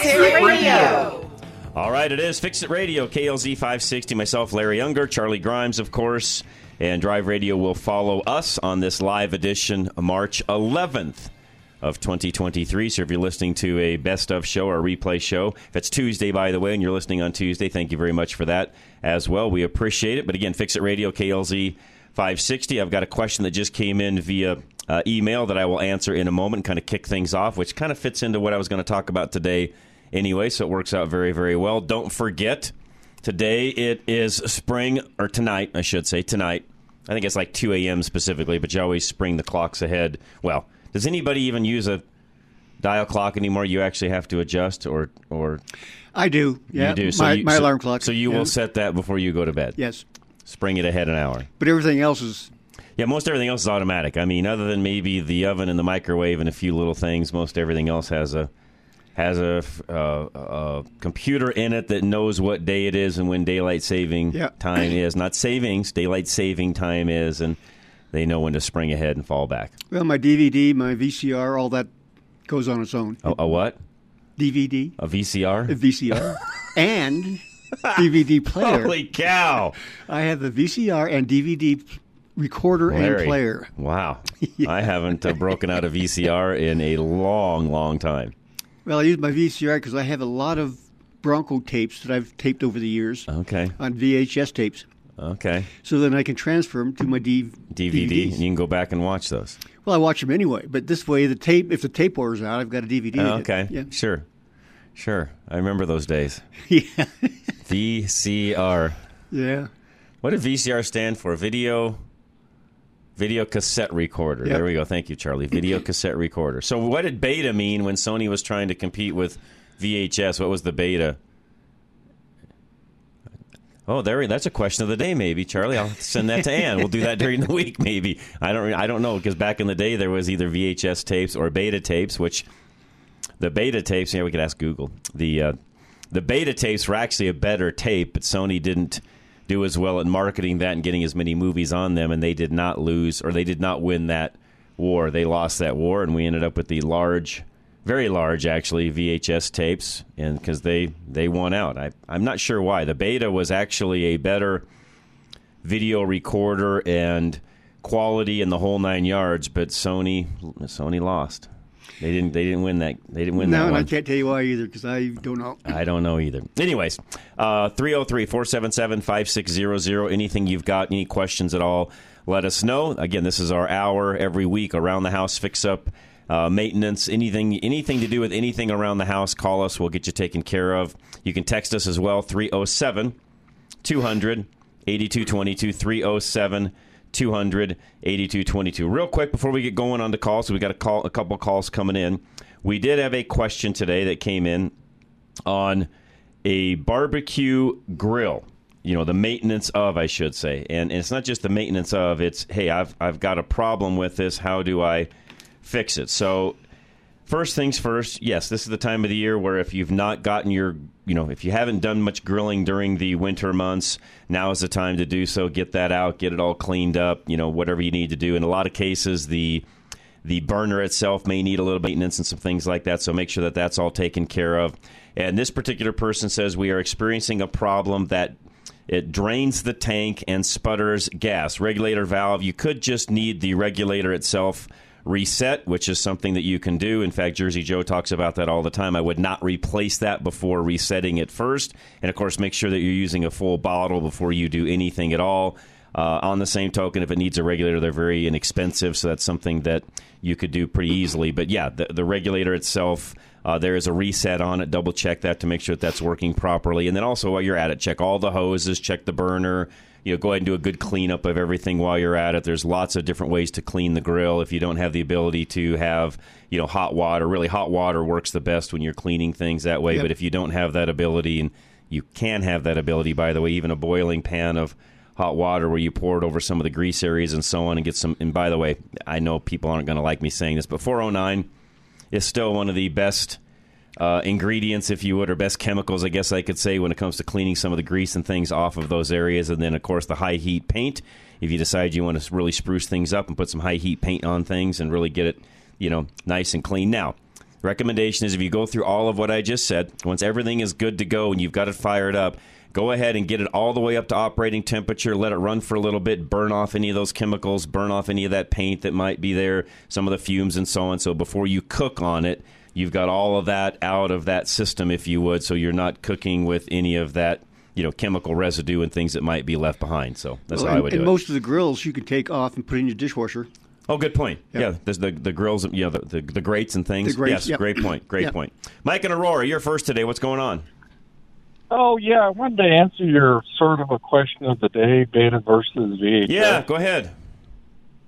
Fix It Radio. All right, it is Fix It Radio, KLZ 560. Myself, Larry Younger, Charlie Grimes, of course, and Drive Radio will follow us on this live edition, March 11th of 2023. So if you're listening to a best of show or a replay show, if it's Tuesday, by the way, and you're listening on Tuesday, thank you very much for that as well. We appreciate it. But again, Fix It Radio, KLZ 560. I've got a question that just came in via uh, email that I will answer in a moment, kind of kick things off, which kind of fits into what I was going to talk about today anyway, so it works out very, very well. Don't forget, today it is spring, or tonight, I should say, tonight. I think it's like 2 a.m. specifically, but you always spring the clocks ahead. Well, does anybody even use a dial clock anymore? You actually have to adjust, or or I do. Yeah, you do. So my, you- my so- alarm clock. So you yeah. will set that before you go to bed. Yes, Spring it ahead an hour. but everything else is. Yeah, most everything else is automatic. I mean, other than maybe the oven and the microwave and a few little things, most everything else has a has a, uh, a computer in it that knows what day it is and when daylight saving Yeah. time is. Not savings, daylight saving time is, and they know when to spring ahead and fall back. Well, my DVD, my VCR, all that goes on its own. A, a what? DVD, A VCR? a VCR, and DVD player. Holy cow! I have the VCR and DVD recorder and player. Wow. I haven't uh, broken out a VCR in a long, long time. Well, I use my VCR because I have a lot of Bronco tapes that I've taped over the years Okay. on VHS tapes. Okay. So then I can transfer them to my D- DVD, DVDs. and you can go back and watch those. Well, I watch them anyway, but this way, the tape if the tape wears out, I've got a DVD. Oh, okay. Yeah. Sure. Sure. I remember those days. yeah. VCR. yeah. What did VCR stand for? Video Video cassette recorder. Yep. There we go. Thank you, Charlie. Video cassette recorder. So what did beta mean when Sony was trying to compete with VHS? What was the beta? Oh, there. That's a question of the day, maybe Charlie. I'll send that to Ann. We'll do that during the week, maybe. I don't. I don't know because back in the day there was either VHS tapes or beta tapes, which the beta tapes. Yeah, we could ask Google. The uh, the beta tapes were actually a better tape, but Sony didn't do as well at marketing that and getting as many movies on them, and they did not lose or they did not win that war. They lost that war, and we ended up with the large, very large actually VHS tapes, and because they they won out. I I'm not sure why. The beta was actually a better video recorder and quality and the whole nine yards, but Sony Sony lost. They didn't they didn't win that they didn't win No, that and one. I can't tell you why either because I don't know. I don't know either. Anyways, uh, 303 477 5600. Anything you've got, any questions at all, let us know. Again, this is our hour every week around the house fix up. Uh, maintenance, anything, anything to do with anything around the house, call us. We'll get you taken care of. You can text us as well, 307 200 8222 307 200 8222. Real quick before we get going on the calls, so we got a call a couple calls coming in. We did have a question today that came in on a barbecue grill. You know, the maintenance of, I should say. And, and it's not just the maintenance of, it's, hey, I've, I've got a problem with this. How do I fix it? So, first things first, yes, this is the time of the year where if you've not gotten your, you know, if you haven't done much grilling during the winter months, now is the time to do so. Get that out, get it all cleaned up, you know, whatever you need to do. In a lot of cases, the the burner itself may need a little maintenance and some things like that, so make sure that that's all taken care of. And this particular person says we are experiencing a problem that it drains the tank and sputters gas. Regulator valve, you could just need the regulator itself reset, which is something that you can do. In fact, Jersey Joe talks about that all the time. I would not replace that before resetting it first. And of course, make sure that you're using a full bottle before you do anything at all. Uh, on the same token, if it needs a regulator, they're very inexpensive, so that's something that you could do pretty easily. But yeah, the, the regulator itself, uh, there is a reset on it. Double check that to make sure that that's working properly. And then also while you're at it, check all the hoses, check the burner, you know, go ahead and do a good cleanup of everything while you're at it. There's lots of different ways to clean the grill. If you don't have the ability to have, you know, hot water, really hot water works the best when you're cleaning things that way. Yep. But if you don't have that ability, and you can have that ability, by the way, even a boiling pan of hot water where you pour it over some of the grease areas and so on and get some. And by the way, I know people aren't going to like me saying this, but 409 is still one of the best uh, ingredients, if you would, or best chemicals, I guess I could say, when it comes to cleaning some of the grease and things off of those areas. And then, of course, the high heat paint. If you decide you want to really spruce things up and put some high heat paint on things and really get it, you know, nice and clean. Now, recommendation is if you go through all of what I just said, once everything is good to go and you've got it fired up, go ahead and get it all the way up to operating temperature. Let it run for a little bit, burn off any of those chemicals, burn off any of that paint that might be there, some of the fumes and so on. So before you cook on it, you've got all of that out of that system, if you would, so you're not cooking with any of that. You know, chemical residue and things that might be left behind. So that's Well, how I and, would and do it. most of the grills you can take off and put in your dishwasher. Oh, good point. Yeah, Yeah. there's the the grills, you know, the, the, the grates and things. The grates, yes, yep. great point. Great Yep. point. Mike and Aurora, you're first today. What's going on? Oh yeah, I wanted to answer your sort of a question of the day, Beta versus VHS. Yeah, go ahead.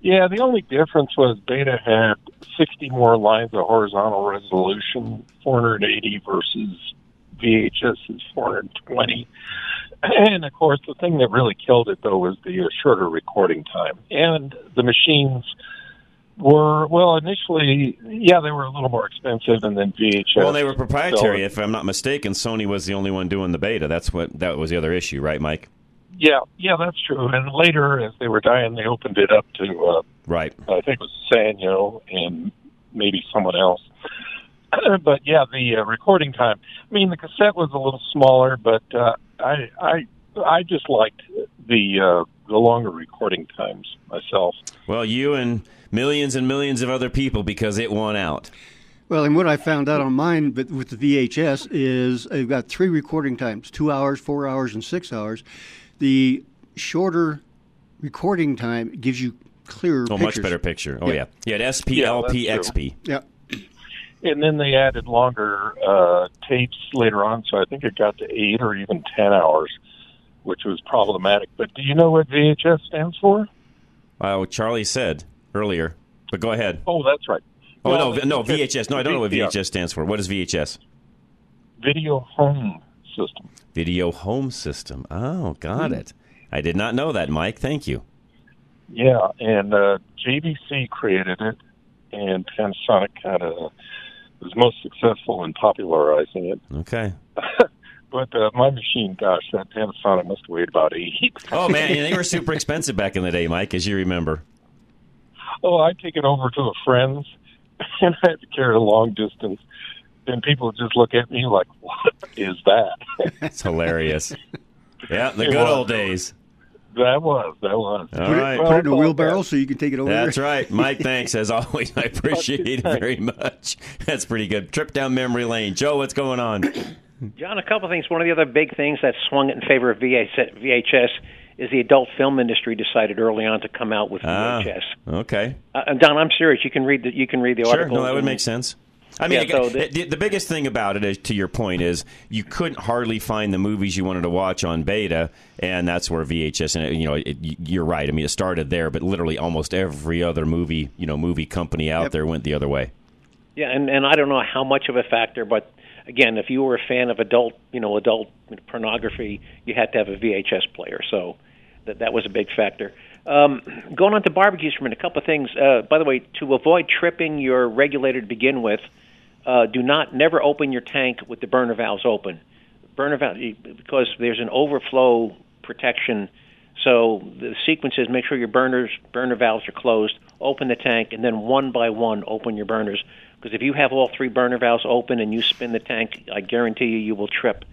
Yeah, the only difference was Beta had 60 more lines of horizontal resolution, 480 versus VHS is 420. And of course, the thing that really killed it though was the shorter recording time. And the machines were well initially, yeah, they were a little more expensive, and then VHS. Well, they were proprietary. So- If I'm not mistaken, Sony was the only one doing the beta. That's what that was the other issue, right, Mike? Yeah, yeah, that's true. And later, as they were dying, they opened it up to uh, Right. I think it was Sanyo and maybe someone else. but yeah, the uh, recording time. I mean, the cassette was a little smaller, but uh, I I I just liked the uh, the longer recording times myself. Well, you and millions and millions of other people because it won out. Well, and what I found out on mine, but with the VHS, is I've got three recording times: two hours, four hours, and six hours. The shorter recording time gives you clearer. Oh, pictures. much better picture. Oh Yeah. yeah, yeah. sp-lp-xp. Yeah. And then they added longer uh, tapes later on, so I think it got to eight or even ten hours, which was problematic. But do you know what VHS stands for? Uh, Charlie said earlier, but go ahead. Oh, that's right. Oh Well, no, no VHS. No, I don't know what VHS stands for. What is VHS? Video home system. Video home system. Oh, got Hmm. it. I did not know that, Mike. Thank you. Yeah, and uh, JVC created it, and Panasonic kind of was most successful in popularizing it. Okay. But uh, my machine, gosh, that Panasonic must have weighed about eight. Oh man, they were super expensive back in the day, Mike, as you remember. oh, I take it over to a friend's, and I have to carry it a long distance. And people just look at me like, "What is that?" It's hilarious. yeah, the good was. old days. that was that was. All Put, right. it, put it in a wheelbarrow so you can take it over. That's there. right. Mike, thanks as always. I appreciate it very much. That's pretty good. Trip down memory lane. Joe, what's going on? John, a couple of things. One of the other big things that swung it in favor of VHS, VHS is the adult film industry decided early on to come out with Ah, VHS. okay. Uh, Don, I'm serious. You can read the you can read the Sure. article. No, that would make sense. I mean, Yeah, so the, the- the, biggest thing about it, is, to your point, is you couldn't hardly find the movies you wanted to watch on beta, and that's where VHS. And you know, it, you're right. I mean, it started there, but literally almost every other movie, you know, movie company out Yep. there went the other way. Yeah, and and I don't know how much of a factor, but again, if you were a fan of adult, you know, adult pornography, you had to have a VHS player. So that that was a big factor. Um, going on to barbecues for a minute, a couple of things. Uh, by the way, to avoid tripping your regulator to begin with, uh, do not never open your tank with the burner valves open. Burner valve because there's an overflow protection. So the sequence is make sure your burners burner valves are closed, open the tank, and then one by one open your burners. Because if you have all three burner valves open and you spin the tank, I guarantee you you will trip.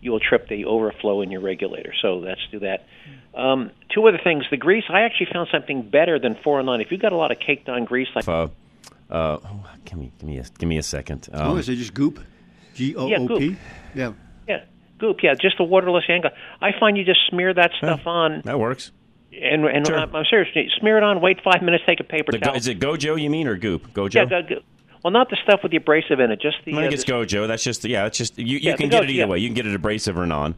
You will trip the overflow in your regulator. So let's do that. Um, two other things. The grease. I actually found something better than 409. If you've got a lot of caked on grease, like Uh, uh, oh, give me, give me, a, give me a second. Um, Oh, is it just goop? G O O P? Yeah. yeah, goop. Yeah, just a waterless angle. I find you just smear that stuff on, that works. and and Sure. I'm, I'm serious. Smear it on. Wait five minutes. Take a paper The, towel. is it Gojo you mean or Goop? Gojo. yeah, go, go. Well, not the stuff with the abrasive in it. Just the. I think uh, it's Gojo. That's just yeah. It's just you, you Yeah, can the get Go- it either yeah. way. You can get it abrasive or non.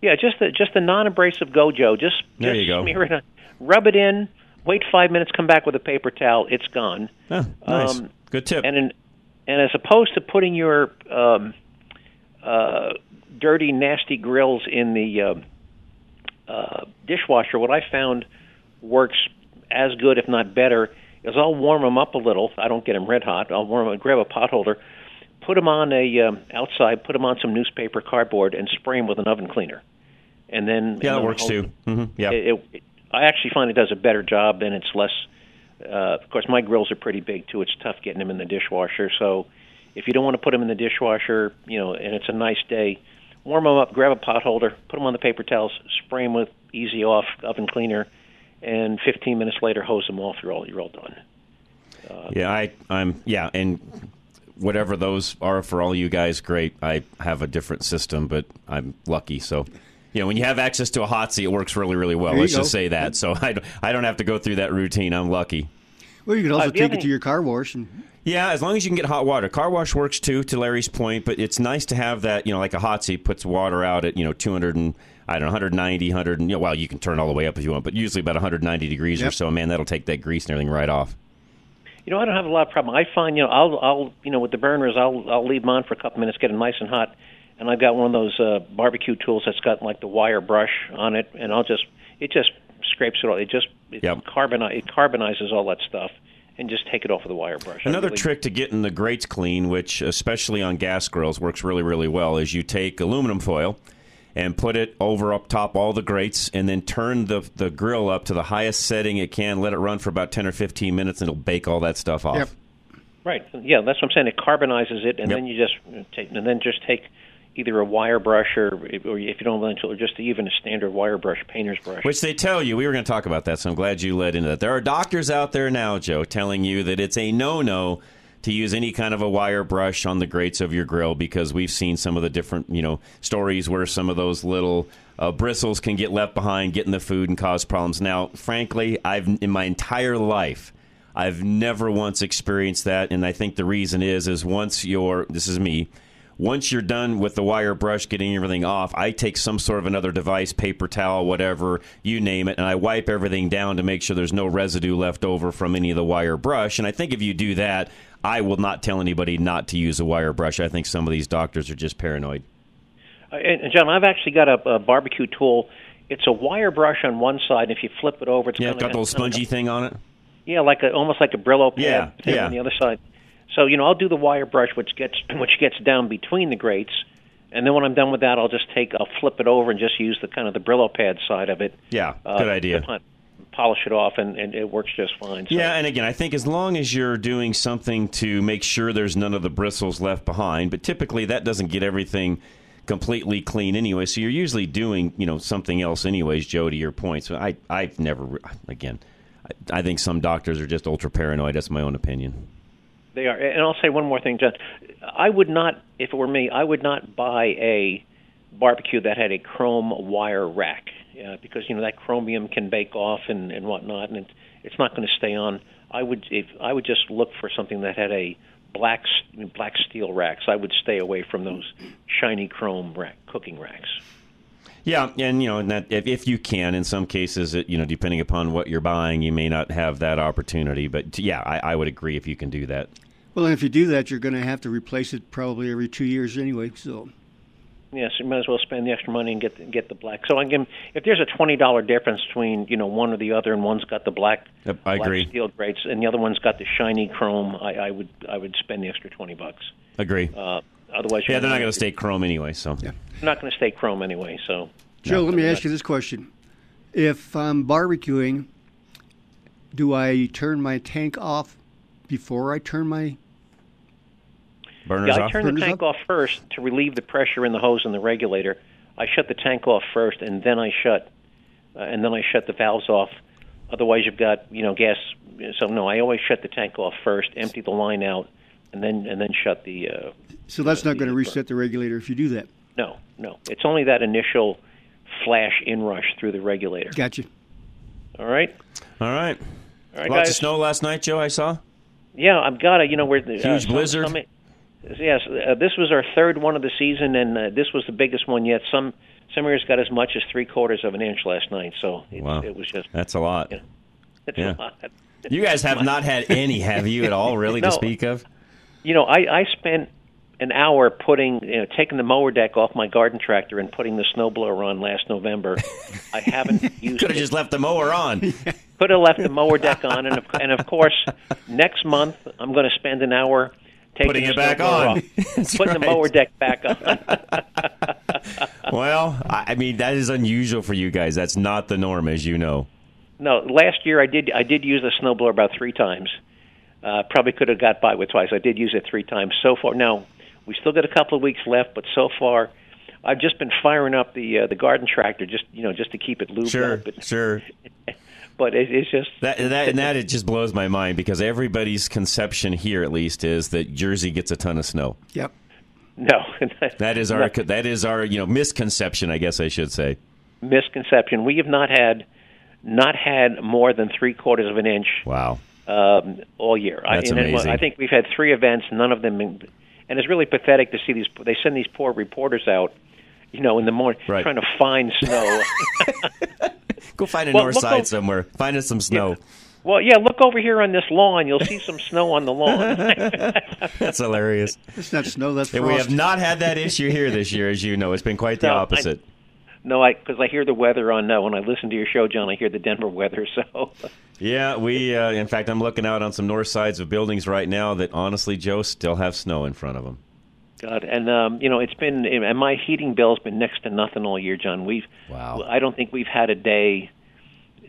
Yeah, just the just the non-abrasive Gojo. Just There just you go. Smear it on, rub it in. Wait five minutes. Come back with a paper towel. It's gone. Oh, nice. Um, Good tip. And in, and as opposed to putting your um, uh, dirty, nasty grills in the uh, uh, dishwasher, what I found works as good, if not better, is I'll warm them up a little. I don't get them red hot. I'll warm them. Grab a pot holder, put them on a um, outside, put them on some newspaper cardboard, and spray them with an oven cleaner. And then yeah, that works too. hmm Yeah. it, it, I actually find it does a better job, and it's less. Uh, of course, my grills are pretty big too. It's tough getting them in the dishwasher. So, if you don't want to put them in the dishwasher, you know, and it's a nice day, warm them up, grab a pot holder, put them on the paper towels, spray them with Easy Off oven cleaner, and 15 minutes later, hose them off. You're all you're all done. Yeah, I, I'm. Yeah, and whatever those are for all you guys, great. I have a different system, but I'm lucky. So, you know, when you have access to a Hotsy, it works really, really well. Let's go. just say that. So I, don't- I don't have to go through that routine. I'm lucky. Well, you could also Uh, take other- it to your car wash and Yeah, as long as you can get hot water. Car wash works too, to Larry's point, but it's nice to have that, you know, like a Hotsy puts water out at, you know, 200 and, I don't know, 190, 100, and, you know, well, you can turn all the way up if you want, but usually about 190 degrees or so. Man, that'll take that grease and everything right off. You know, I don't have a lot of problem. I find, you know, I'll, I'll, you know, with the burners, I'll, I'll leave them on for a couple minutes, get them nice and hot, and I've got one of those uh, barbecue tools that's got like the wire brush on it, and I'll just, it just scrapes it all. It just, it, Yep. carboni- it carbonizes all that stuff, and just take it off with a wire brush. Another really- trick to getting the grates clean, which especially on gas grills works really, really well, is you take aluminum foil and put it over up top all the grates, and then turn the the grill up to the highest setting it can. Let it run for about ten or fifteen minutes, and it'll bake all that stuff off. Yep. Right. Yeah, that's what I'm saying. It carbonizes it, and Yep. then you just take, and then just take either a wire brush or, or if you don't want to, or just even a standard wire brush, painter's brush. Which they tell you, we were going to talk about that, so I'm glad you led into that. There are doctors out there now, Joe, telling you that it's a no no to use any kind of a wire brush on the grates of your grill because we've seen some of the different, you know, stories where some of those little uh, bristles can get left behind, get in the food, and cause problems. Now, frankly, I've in my entire life, I've never once experienced that, and I think the reason is is once you're this is me. Once you're done with the wire brush getting everything off, I take some sort of another device, paper towel, whatever, you name it, and I wipe everything down to make sure there's no residue left over from any of the wire brush. And I think if you do that, I will not tell anybody not to use a wire brush. I think some of these doctors are just paranoid. Uh, and, and John, I've actually got a, a barbecue tool. It's a wire brush on one side, and if you flip it over, it's Yeah, got the little spongy thing on it. Yeah, like a almost like a Brillo pad Yeah, yeah. on the other side. So you know, I'll do the wire brush, which gets which gets down between the grates, and then when I'm done with that, I'll just take, I'll flip it over and just use the kind of the Brillo pad side of it. Yeah, uh, good idea. Polish it off, and, and it works just fine. So. Yeah, and again, I think as long as you're doing something to make sure there's none of the bristles left behind, but typically that doesn't get everything completely clean anyway. So you're usually doing, you know, something else anyways. Joe, to your point. So I, I've never, again, I, I think some doctors are just ultra paranoid. That's my own opinion. They are, and I'll say one more thing, John. I would not, if it were me, I would not buy a barbecue that had a chrome wire rack uh, because you know that chromium can bake off and and whatnot, and it, it's not going to stay on. I would, if I would just look for something that had a black black steel racks. I would stay away from those shiny chrome rack cooking racks. Yeah, and you know, and that if, if you can, in some cases, it, you know, depending upon what you're buying, you may not have that opportunity. But yeah, I, I would agree if you can do that. Well, and if you do that, you're going to have to replace it probably every two years anyway. So, Yes, you might as well spend the extra money and get the, get the black. So again, if there's a twenty dollar difference between you know one or the other, and one's got the black, Yep, I black agree. steel grates, and the other one's got the shiny chrome, I, I would I would spend the extra twenty bucks. Agree. Uh, otherwise, yeah, they're not going to stay chrome anyway. So Yeah. You're not going to stay chrome anyway. So Joe, let me they're ask you this question: If I'm barbecuing, do I turn my tank off before I turn my? burners off? Yeah, I off. turn the tank up? off first to relieve the pressure in the hose and the regulator. I shut the tank off first, and then I shut, uh, and then I shut the valves off. Otherwise, you've got you know gas. So no, I always shut the tank off first, empty the line out, and then and then shut the. Uh, So that's not going to the- reset the regulator if you do that. no, no, it's only that initial flash inrush through the regulator. Gotcha. All right, All right. all right, Lots guys. of snow last night, Joe. I saw. Yeah, I've got to. You know where the uh, Huge some- blizzard? some- Yes, uh, this was our third one of the season, and uh, this was the biggest one yet. Some some areas got as much as three quarters of an inch last night, so it, Wow. it was just That's a lot. you know, it's Yeah. a lot. You guys have not had any, have you, at all, really, No. to speak of? You know, I I spent an hour putting, you know, taking the mower deck off my garden tractor and putting the snowblower on last November. I haven't used Could have just left the mower on. Could have left the mower deck on, and of, and of course, next month I'm going to spend an hour taking Putting the it back on. putting the mower deck back on. Well, I I mean, that is unusual for you guys. That's not the norm, as you know. No, last year I did I did use the snowblower about three times. Uh, probably could have got by with twice. I did use it three times so far. Now we still got a couple of weeks left, but so far I've just been firing up the uh, the garden tractor just you know just to keep it lubed Sure, up. But, sure. but it, it's just That, that and that it just blows my mind because everybody's conception here, at least, is that Jersey gets a ton of snow. Yep. no. That is our that is our you know misconception, I guess I should say. misconception. We have not had not had more than three quarters of an inch Wow. Um, all year. That's I, and amazing. I think we've had three events, none of them, and it's really pathetic to see these. They send these poor reporters out, you know, in the morning Right. trying to find snow. Go find a Well, north side o- somewhere. Find us some snow. well, yeah, look over here on this lawn. You'll see some snow on the lawn. That's hilarious. It's not snow. That's And we have not had that issue here this year, as you know. It's been quite the No, I- opposite. No, I because I hear the weather on uh, when I listen to your show, John. I hear the Denver weather. So Yeah, we. Uh, in fact, I'm looking out on some north sides of buildings right now that, honestly, Joe, still have snow in front of them. God, and um, you know, it's been and my heating bill's been next to nothing all year, John. We've Wow. I don't think we've had a day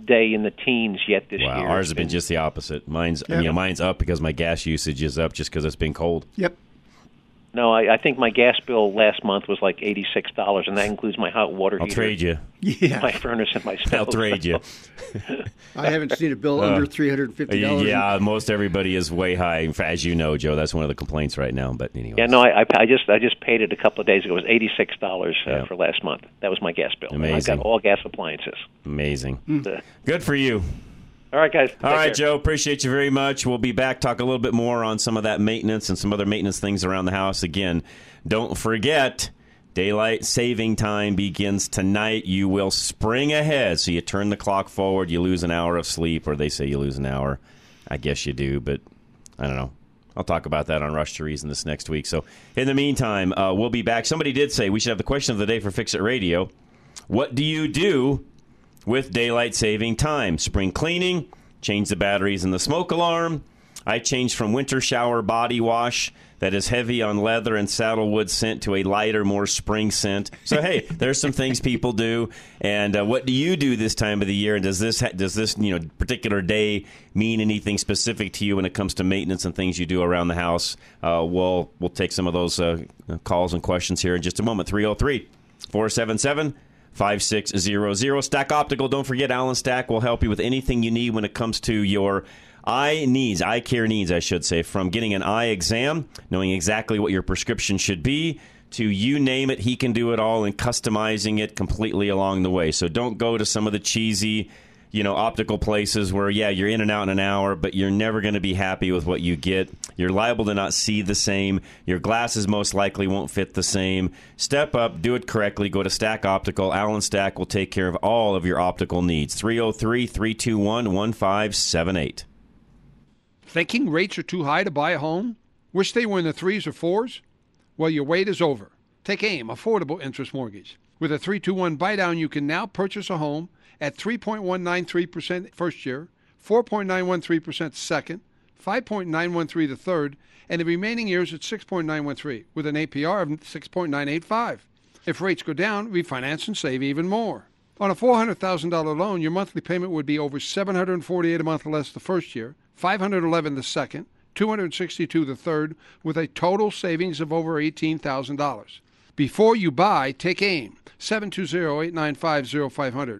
day in the teens yet this Wow, year. ours It's has been just the opposite. Mine's, Yeah. you know, mine's up because my gas usage is up just because it's been cold. Yep. No, I, I think my gas bill last month was like eighty six dollars, and that includes my hot water I'll heater, trade you. Yeah. my furnace, and my stove. I'll trade you. I haven't seen a bill under three hundred and fifty dollars. Yeah, most everybody is way high. As you know, Joe, that's one of the complaints right now. But anyway, Yeah, no, I, I I just I just paid it a couple of days ago. It was eighty six dollars uh, Yeah. for last month. That was my gas bill. And I got all gas appliances. amazing. Uh, Good for you. All right, guys. All right, care. Joe. Appreciate you very much. We'll be back talk a little bit more on some of that maintenance and some other maintenance things around the house. Again, don't forget daylight saving time begins tonight. You will spring ahead, so you turn the clock forward. You lose an hour of sleep, or they say you lose an hour. I guess you do, but I don't know. I'll talk about that on Rush to Reason this next week. So, in the meantime, uh, we'll be back. Somebody did say we should have the question of the day for Fix It Radio. What do you do with daylight saving time. Spring cleaning, change the batteries in the smoke alarm. I changed from winter shower body wash that is heavy on leather and sandalwood scent to a lighter, more spring scent. So hey, there's some things people do. And uh, what do you do this time of the year? And does this ha- does this you know particular day mean anything specific to you when it comes to maintenance and things you do around the house? Uh, we'll we'll take some of those uh, calls and questions here in just a moment. 303 477 5600. Stack Optical, don't forget, Alan Stack will help you with anything you need when it comes to your eye needs, eye care needs, I should say, from getting an eye exam, knowing exactly what your prescription should be, to you name it, he can do it all and customizing it completely along the way. So don't go to some of the cheesy, you know, optical places where, yeah, you're in and out in an hour, but you're never going to be happy with what you get. You're liable to not see the same. Your glasses most likely won't fit the same. Step up, do it correctly. Go to Stack Optical. Allen Stack will take care of all of your optical needs. 303 321 1578. Thinking rates are too high to buy a home? Wish they were in the threes or fours? Well, your wait is over. Take AIM, Affordable Interest Mortgage. With a 321 buy down, you can now purchase a home at 3.193% first year, 4.913% second, 5.913 the third, and the remaining years at 6.913 with an APR of 6.985. If rates go down, refinance and save even more. On a $400,000 loan, your monthly payment would be over 748 a month less the first year, 511 the second, 262 the third, with a total savings of over $18,000. Before you buy, take AIM, 720-895-0500.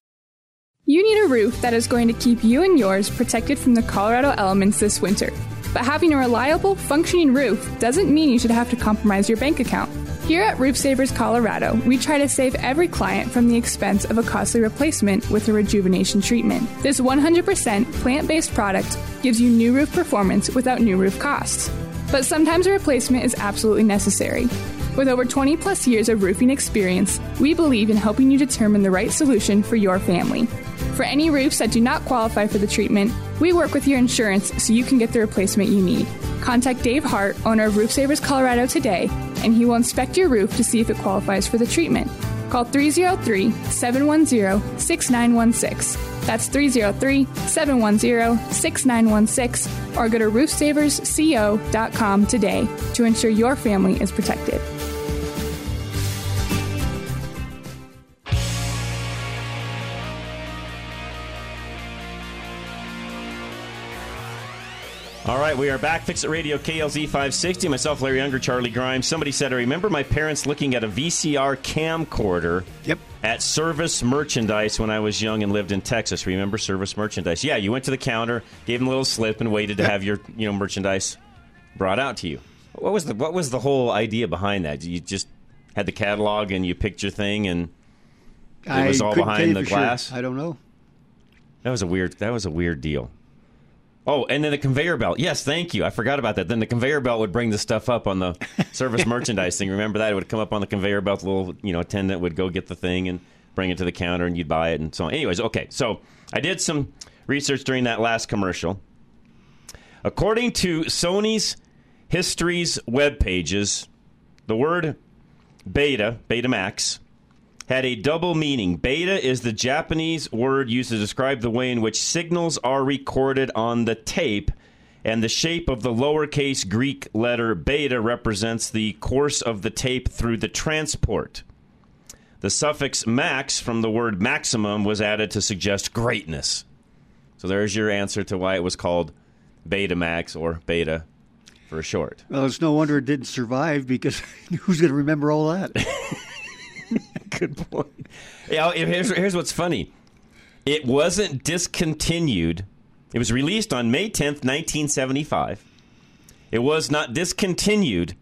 You need a roof that is going to keep you and yours protected from the Colorado elements this winter. But having a reliable, functioning roof doesn't mean you should have to compromise your bank account. Here at Roof Savers Colorado, we try to save every client from the expense of a costly replacement with a rejuvenation treatment. This 100% plant based product gives you new roof performance without new roof costs. But sometimes a replacement is absolutely necessary. With over 20 plus years of roofing experience, we believe in helping you determine the right solution for your family. For any roofs that do not qualify for the treatment, we work with your insurance so you can get the replacement you need. Contact Dave Hart, owner of Roof Savers Colorado today, and he will inspect your roof to see if it qualifies for the treatment. Call 303 710 6916. That's 303 710 6916 or go to roofsaversco.com today to ensure your family is protected. All right, we are back. Fix It Radio, KLZ 560. Myself, Larry Younger, Charlie Grimes. Somebody said, I remember my parents looking at a VCR camcorder Yep. at Service Merchandise when I was young and lived in Texas. Remember Service Merchandise? Yeah, you went to the counter, gave them a little slip, and waited to have your you know merchandise brought out to you. What was the what was the whole idea behind that? You just had the catalog and you picked your thing, and it was I all behind the for sure. glass. I don't know. That was a weird. That was a weird deal. Oh, and then the conveyor belt. Yes, thank you. I forgot about that. Then the conveyor belt would bring the stuff up on the service merchandise thing. Remember that? It would come up on the conveyor belt. The little you know attendant would go get the thing and bring it to the counter, and you'd buy it, and so on. Anyways, okay. So I did some research during that last commercial. According to Sony's History's web pages, the word beta, Betamax, had a double meaning. Beta is the Japanese word used to describe the way in which signals are recorded on the tape, and the shape of the lowercase Greek letter beta represents the course of the tape through the transport. The suffix max from the word maximum was added to suggest greatness. So there's your answer to why it was called Betamax or Beta for short. Well, it's no wonder it didn't survive because who's going to remember all that? Good point. Yeah, here's, here's what's funny. It wasn't discontinued. It was released on May 10th, 1975. It was not discontinued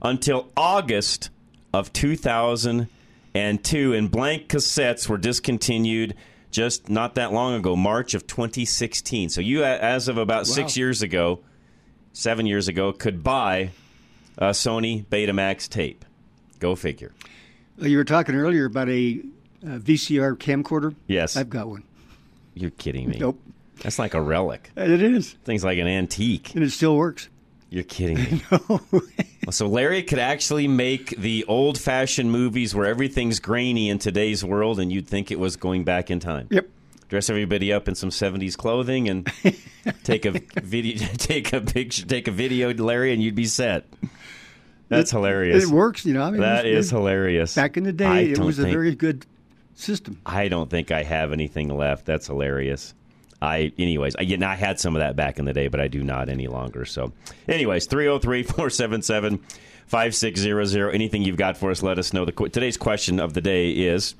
until August of 2002, and blank cassettes were discontinued just not that long ago, March of 2016. So you, as of about six years ago, seven years ago, could buy a Sony Betamax tape. Go figure. Well, you were talking earlier about a uh, VCR camcorder. Yes. I've got one. You're kidding me. Nope. That's like a relic. It is. Thing's like an antique. And it still works. You're kidding me. no. so Larry could actually make the old fashioned movies where everything's grainy in today's world and you'd think it was going back in time. Yep. Dress everybody up in some 70s clothing and take a video take a picture take a video Larry and you'd be set. That's It- hilarious. It works, you know. I mean, That it's- is hilarious. Back in the I day, it don't was a think- very good system. I don't think I have anything left. That's hilarious. I, anyways, I, you know, I had some of that back in the day, but I do not any longer. So, anyways, 303 477 5600. Anything you've got for us, let us know. The, today's question of the day is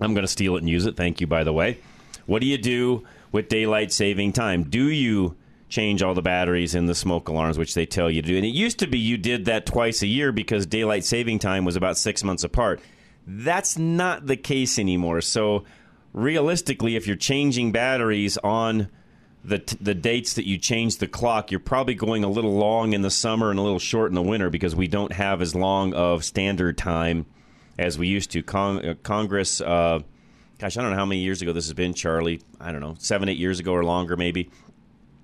I'm going to steal it and use it. Thank you, by the way. What do you do with daylight saving time? Do you change all the batteries in the smoke alarms, which they tell you to do? And it used to be you did that twice a year because daylight saving time was about six months apart. That's not the case anymore. So, realistically, if you're changing batteries on the t- the dates that you change the clock, you're probably going a little long in the summer and a little short in the winter because we don't have as long of standard time as we used to. Con- uh, Congress, uh, gosh, I don't know how many years ago this has been, Charlie. I don't know, seven, eight years ago or longer, maybe.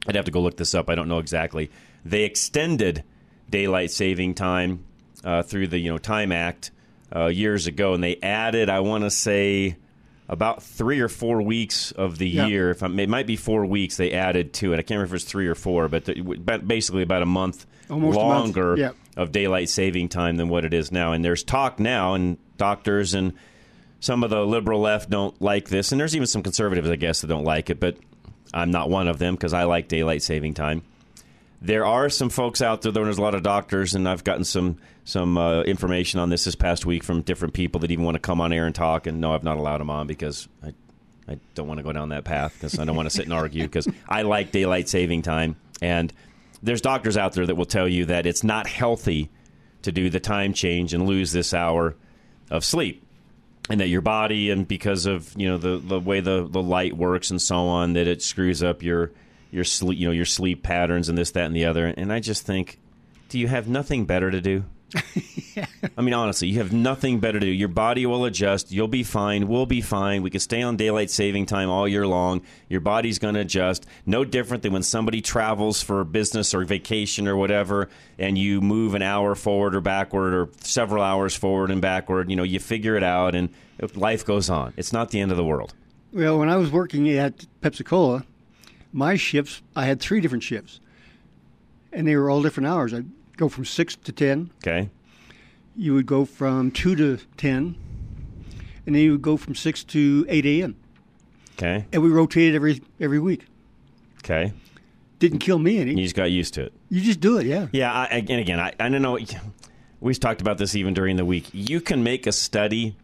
I'd have to go look this up. I don't know exactly. They extended daylight saving time uh, through the you know Time Act uh, years ago, and they added, I want to say, about three or four weeks of the Yeah. year. If I'm, it might be four weeks, they added to it. I can't remember if it's three or four, but the, but basically about a month Almost a month. longer Yeah. of daylight saving time than what it is now. And there's talk now, and doctors and some of the liberal left don't like this, and there's even some conservatives, I guess, that don't like it. But I'm not one of them because I like daylight saving time. There are some folks out there. though, There's a lot of doctors, and I've gotten some some uh, information on this this past week from different people that even want to come on air and talk. And no, I've not allowed them on because I I don't want to go down that path because I don't want to sit and argue because I like daylight saving time. And there's doctors out there that will tell you that it's not healthy to do the time change and lose this hour of sleep and that your body and because of you know the the way the, the light works and so on that it screws up your your sleep you know your sleep patterns and this that and the other. And I just think do you have nothing better to do I mean honestly you have nothing better to do. Your body will adjust. You'll be fine. We'll be fine. We can stay on daylight saving time all year long. Your body's going to adjust. No different than when somebody travels for business or vacation or whatever and you move an hour forward or backward or several hours forward and backward. You know you figure it out and life goes on. It's not the end of the world. Well, when I was working at Pepsi Cola, my shifts, I had three different shifts, and they were all different hours. I'd go from 6 to 10. okay You would go from 2 to 10, and then you would go from 6 to 8 a.m. okay And we rotated every every week. okay Didn't kill me any. you just got used to it You just do it, yeah. Yeah, I, and again, I, I don't know. We've talked about this even during the week. You can make a study,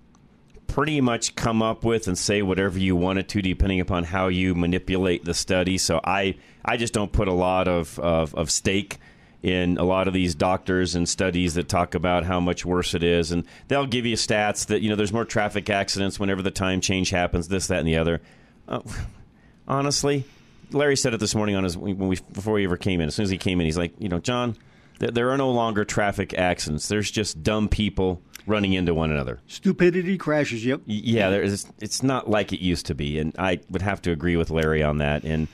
pretty much come up with and say whatever you want it to, depending upon how you manipulate the study. So I, I just don't put a lot of, of, of stake in a lot of these doctors and studies that talk about how much worse it is, and they'll give you stats that you know there's more traffic accidents whenever the time change happens, this, that, and the other. Uh, honestly, Larry said it this morning on his when we before he ever came in. As soon as he came in, he's like, you know, John, there, there are no longer traffic accidents. There's just dumb people running into one another. Stupidity crashes, yep. Yeah, there is. It's not like it used to be, and I would have to agree with Larry on that. And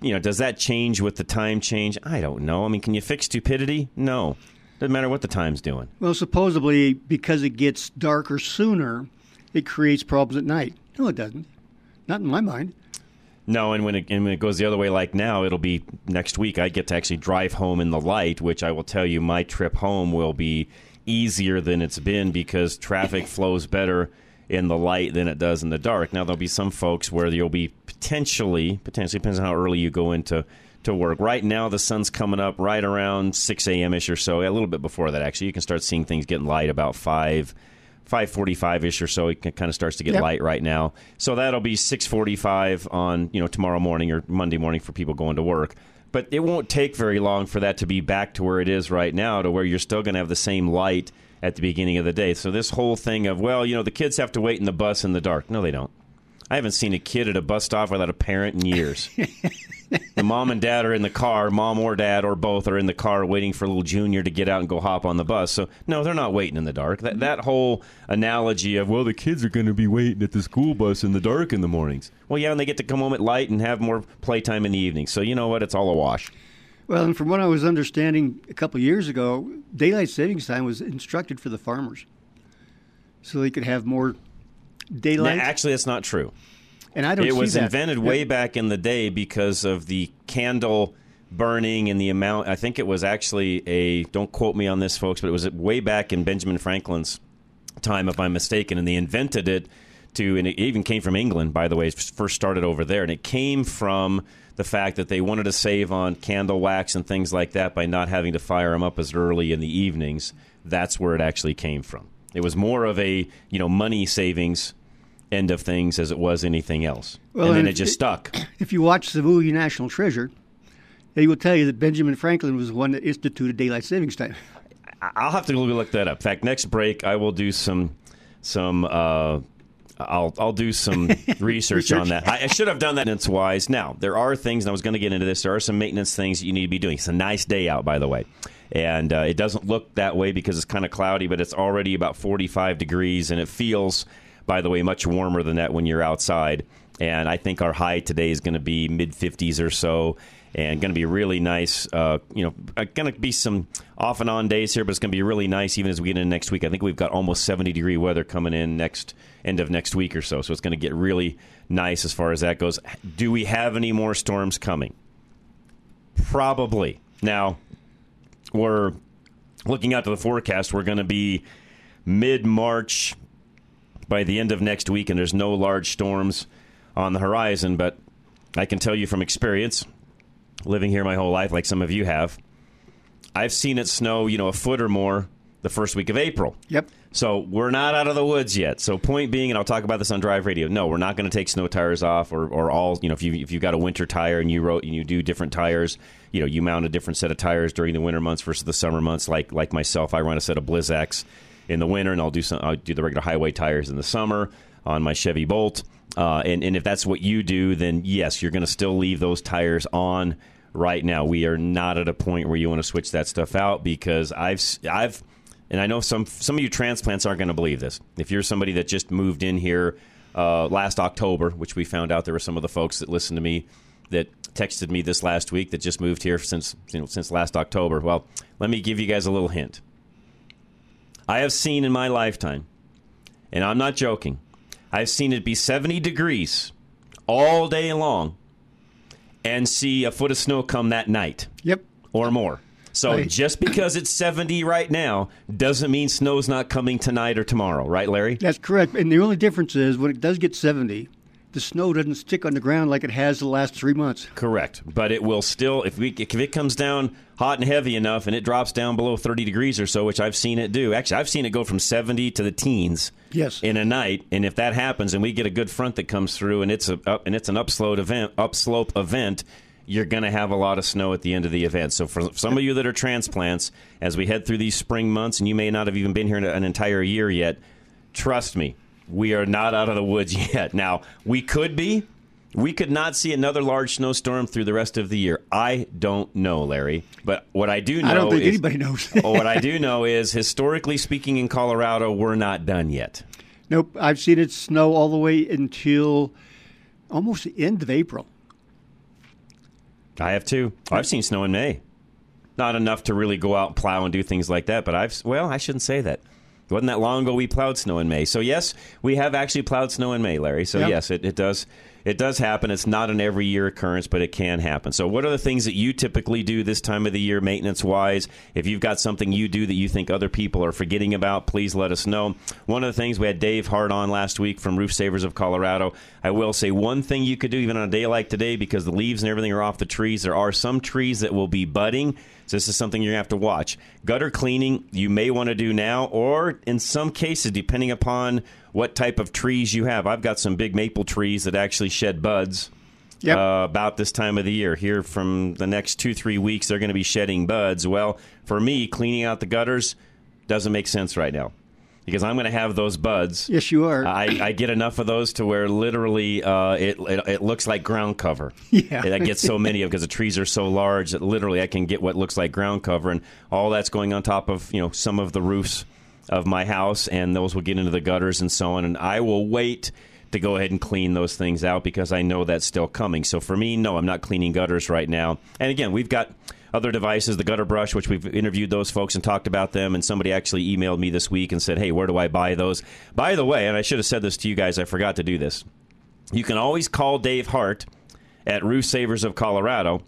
you know, does that change with the time change? I don't know. I mean, can you fix stupidity? No. Doesn't matter what the time's doing. Well, supposedly because it gets darker sooner, it creates problems at night. No, it doesn't. Not in my mind. No, and when it and when it goes the other way, like now, it'll be next week. I get to actually drive home in the light, which I will tell you, my trip home will be easier than it's been because traffic flows better in the light than it does in the dark. Now there'll be some folks where you'll be potentially, potentially depends on how early you go into to work. Right now, the sun's coming up right around six a.m. ish or so. A little bit before that, actually, you can start seeing things getting light about five. 5:45 ish or so. It kind of starts to get Yep. light right now. So that'll be 6:45 on you know tomorrow morning or Monday morning for people going to work. But it won't take very long for that to be back to where it is right now, to where you're still going to have the same light at the beginning of the day. So this whole thing of well, you know, the kids have to wait in the bus in the dark. No, they don't. I haven't seen a kid at a bus stop without a parent in years. the mom and dad are in the car, mom or dad or both are in the car waiting for little Junior to get out and go hop on the bus. So no, they're not waiting in the dark. That that whole analogy of well, the kids are going to be waiting at the school bus in the dark in the mornings. Well, yeah, and they get to come home at light and have more playtime in the evening. So you know what? It's all a wash. Well, and from what I was understanding a couple of years ago, daylight savings time was instructed for the farmers, so they could have more daylight. Now, actually, that's not true. And I don't. It was that. invented way back in the day because of the candle burning and the amount. I think it was actually a. Don't quote me on this, folks, but it was way back in Benjamin Franklin's time, if I'm mistaken, and they invented it to. And it even came from England, by the way. First started over there, and it came from the fact that they wanted to save on candle wax and things like that by not having to fire them up as early in the evenings. That's where it actually came from. It was more of a you know money savings end of things as it was anything else. Well, and then and it just stuck. If you watch Savouille National Treasure, they will tell you that Benjamin Franklin was the one that instituted daylight savings time. I'll have to look that up. In fact, next break I will do some some uh, I'll I'll do some research, on that. I, I should have done that maintenance wise. Now there are things, and I was going to get into this. There are some maintenance things that you need to be doing. It's a nice day out, by the way, and uh, it doesn't look that way because it's kind of cloudy, but it's already about 45 degrees, and it feels, by the way, much warmer than that when you're outside. And I think our high today is going to be mid 50s or so and going to be really nice. Uh, you know, going to be some off and on days here, but it's going to be really nice even as we get into next week. I think we've got almost 70 degree weather coming in next end of next week or so, so it's going to get really nice as far as that goes. Do we have any more storms coming? Probably. Now, we're looking out to the forecast. We're going to be mid March by the end of next week, and there's no large storms on the horizon. But I can tell you from experience, living here my whole life, like some of you have, I've seen it snow, you know, a foot or more the first week of April. Yep. So we're not out of the woods yet. So point being, and I'll talk about this on Drive Radio. No, we're not going to take snow tires off, or, or all. You know, if you if you got a winter tire and you wrote and you do different tires, you know, you mount a different set of tires during the winter months versus the summer months. Like like myself, I run a set of Blizzaks in the winter, and I'll do some. I'll do the regular highway tires in the summer on my Chevy Bolt. Uh, and and if that's what you do, then yes, you're going to still leave those tires on right now. We are not at a point where you want to switch that stuff out because I've I've and I know some some of you transplants aren't going to believe this. If you're somebody that just moved in here uh, last October, which we found out there were some of the folks that listened to me that texted me this last week that just moved here since you know, since last October. Well, let me give you guys a little hint. I have seen in my lifetime, and I'm not joking, I've seen it be 70 degrees all day long and see a foot of snow come that night. Yep. Or more. So Right. just because it's 70 right now doesn't mean snow's not coming tonight or tomorrow, right, Larry? That's correct. And the only difference is when it does get 70, the snow doesn't stick on the ground like it has the last three months. Correct. But it will still, if we if it comes down hot and heavy enough and it drops down below 30 degrees or so, which I've seen it do. Actually, I've seen it go from 70 to the teens. Yes. In a night, and if that happens, and we get a good front that comes through, and it's a up, and it's an upslope event, upslope event, you're going to have a lot of snow at the end of the event. So for some of you that are transplants, as we head through these spring months, and you may not have even been here an entire year yet, trust me, we are not out of the woods yet. Now we could be. We could not see another large snowstorm through the rest of the year. I don't know, Larry. But what I do know I don't think is, anybody knows. what I do know is, historically speaking, in Colorado, we're not done yet. Nope. I've seen it snow all the way until almost the end of April. I have too. I've seen snow in May. Not enough to really go out and plow and do things like that, but I've well, I shouldn't say that. It wasn't that long ago we plowed snow in May. So yes, we have actually plowed snow in May, Larry. So Yep. yes, it, it does it does happen. It's not an every year occurrence, but it can happen. So what are the things that you typically do this time of the year maintenance wise? If you've got something you do that you think other people are forgetting about, please let us know. One of the things we had Dave Hart on last week from Roof Savers of Colorado. I will say one thing you could do even on a day like today because the leaves and everything are off the trees. There are some trees that will be budding. So this is something you're going to have to watch. Gutter cleaning you may want to do now, or in some cases, depending upon what type of trees you have. I've got some big maple trees that actually shed buds. Yep. Uh, about this time of the year. Here, from the next two, three weeks, they're going to be shedding buds. Well, for me, cleaning out the gutters doesn't make sense right now. Because I'm going to have those buds. Yes, you are. I, I get enough of those to where literally uh, it, it it looks like ground cover. Yeah. And I get so many of because the trees are so large that literally I can get what looks like ground cover, and all that's going on top of you know some of the roofs of my house, and those will get into the gutters and so on. And I will wait to go ahead and clean those things out because I know that's still coming. So for me, no, I'm not cleaning gutters right now. And again, we've got other devices, the gutter brush, which we've interviewed those folks and talked about them. And somebody actually emailed me this week and said, "Hey, where do I buy those?" By the way, and I should have said this to you guys, I forgot to do this. You can always call Dave Hart at Roof Savers of Colorado,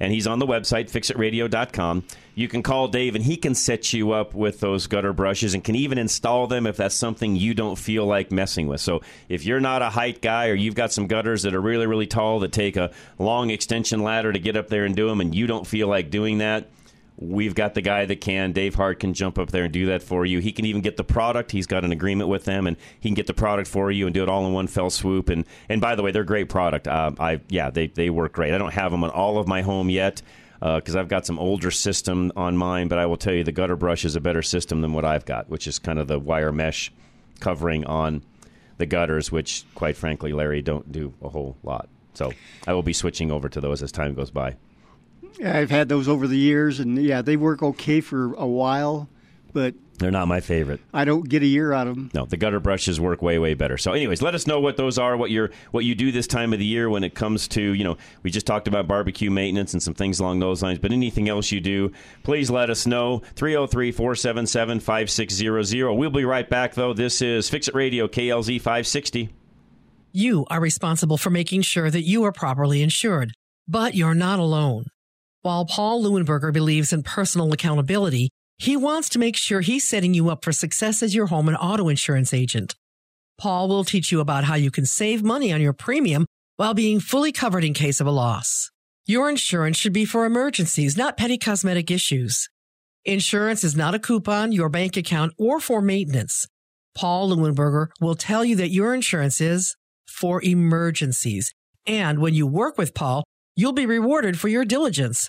and he's on the website fixitradio.com. You can call Dave, and he can set you up with those gutter brushes, and can even install them if that's something you don't feel like messing with. So if you're not a height guy, or you've got some gutters that are really really tall that take a long extension ladder to get up there and do them, and you don't feel like doing that. We've got the guy that can. Dave Hart can jump up there and do that for you. He can even get the product. He's got an agreement with them, and he can get the product for you and do it all in one fell swoop. And and by the way, they're a great product. Uh, I yeah, they they work great. I don't have them on all of my home yet because uh, I've got some older system on mine, but I will tell you the gutter brush is a better system than what I've got, which is kind of the wire mesh covering on the gutters, which quite frankly, Larry, don't do a whole lot. So I will be switching over to those as time goes by. I've had those over the years, and yeah, they work okay for a while, but They're not my favorite. I don't get a year out of them. No, the gutter brushes work way way better. So, anyways, let us know what those are, what you're what you do this time of the year when it comes to you know we just talked about barbecue maintenance and some things along those lines. But anything else you do, please let us know. 303-477-5600. We'll be right back though. This is Fix It Radio KLZ 560. You are responsible for making sure that you are properly insured, but you're not alone. While Paul Leuenberger believes in personal accountability, he wants to make sure he's setting you up for success as your home and auto insurance agent. Paul will teach you about how you can save money on your premium while being fully covered in case of a loss. Your insurance should be for emergencies, not petty cosmetic issues. Insurance is not a coupon, your bank account, or for maintenance. Paul Leuenberger will tell you that your insurance is for emergencies. And when you work with Paul, you'll be rewarded for your diligence.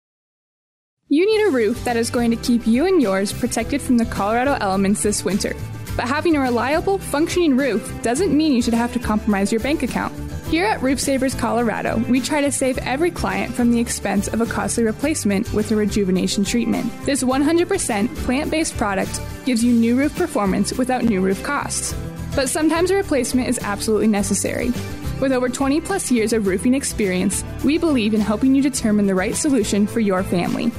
You need a roof that is going to keep you and yours protected from the Colorado elements this winter. But having a reliable, functioning roof doesn't mean you should have to compromise your bank account. Here at Roof Savers Colorado, we try to save every client from the expense of a costly replacement with a rejuvenation treatment. This 100% plant based product gives you new roof performance without new roof costs. But sometimes a replacement is absolutely necessary. With over 20 plus years of roofing experience, we believe in helping you determine the right solution for your family.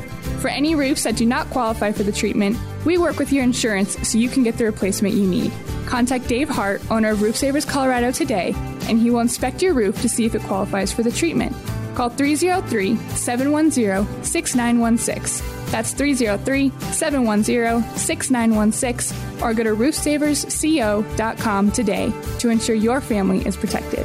For any roofs that do not qualify for the treatment, we work with your insurance so you can get the replacement you need. Contact Dave Hart, owner of Roof Savers Colorado today, and he will inspect your roof to see if it qualifies for the treatment. Call 303 710 6916. That's 303 710 6916 or go to roofsaversco.com today to ensure your family is protected.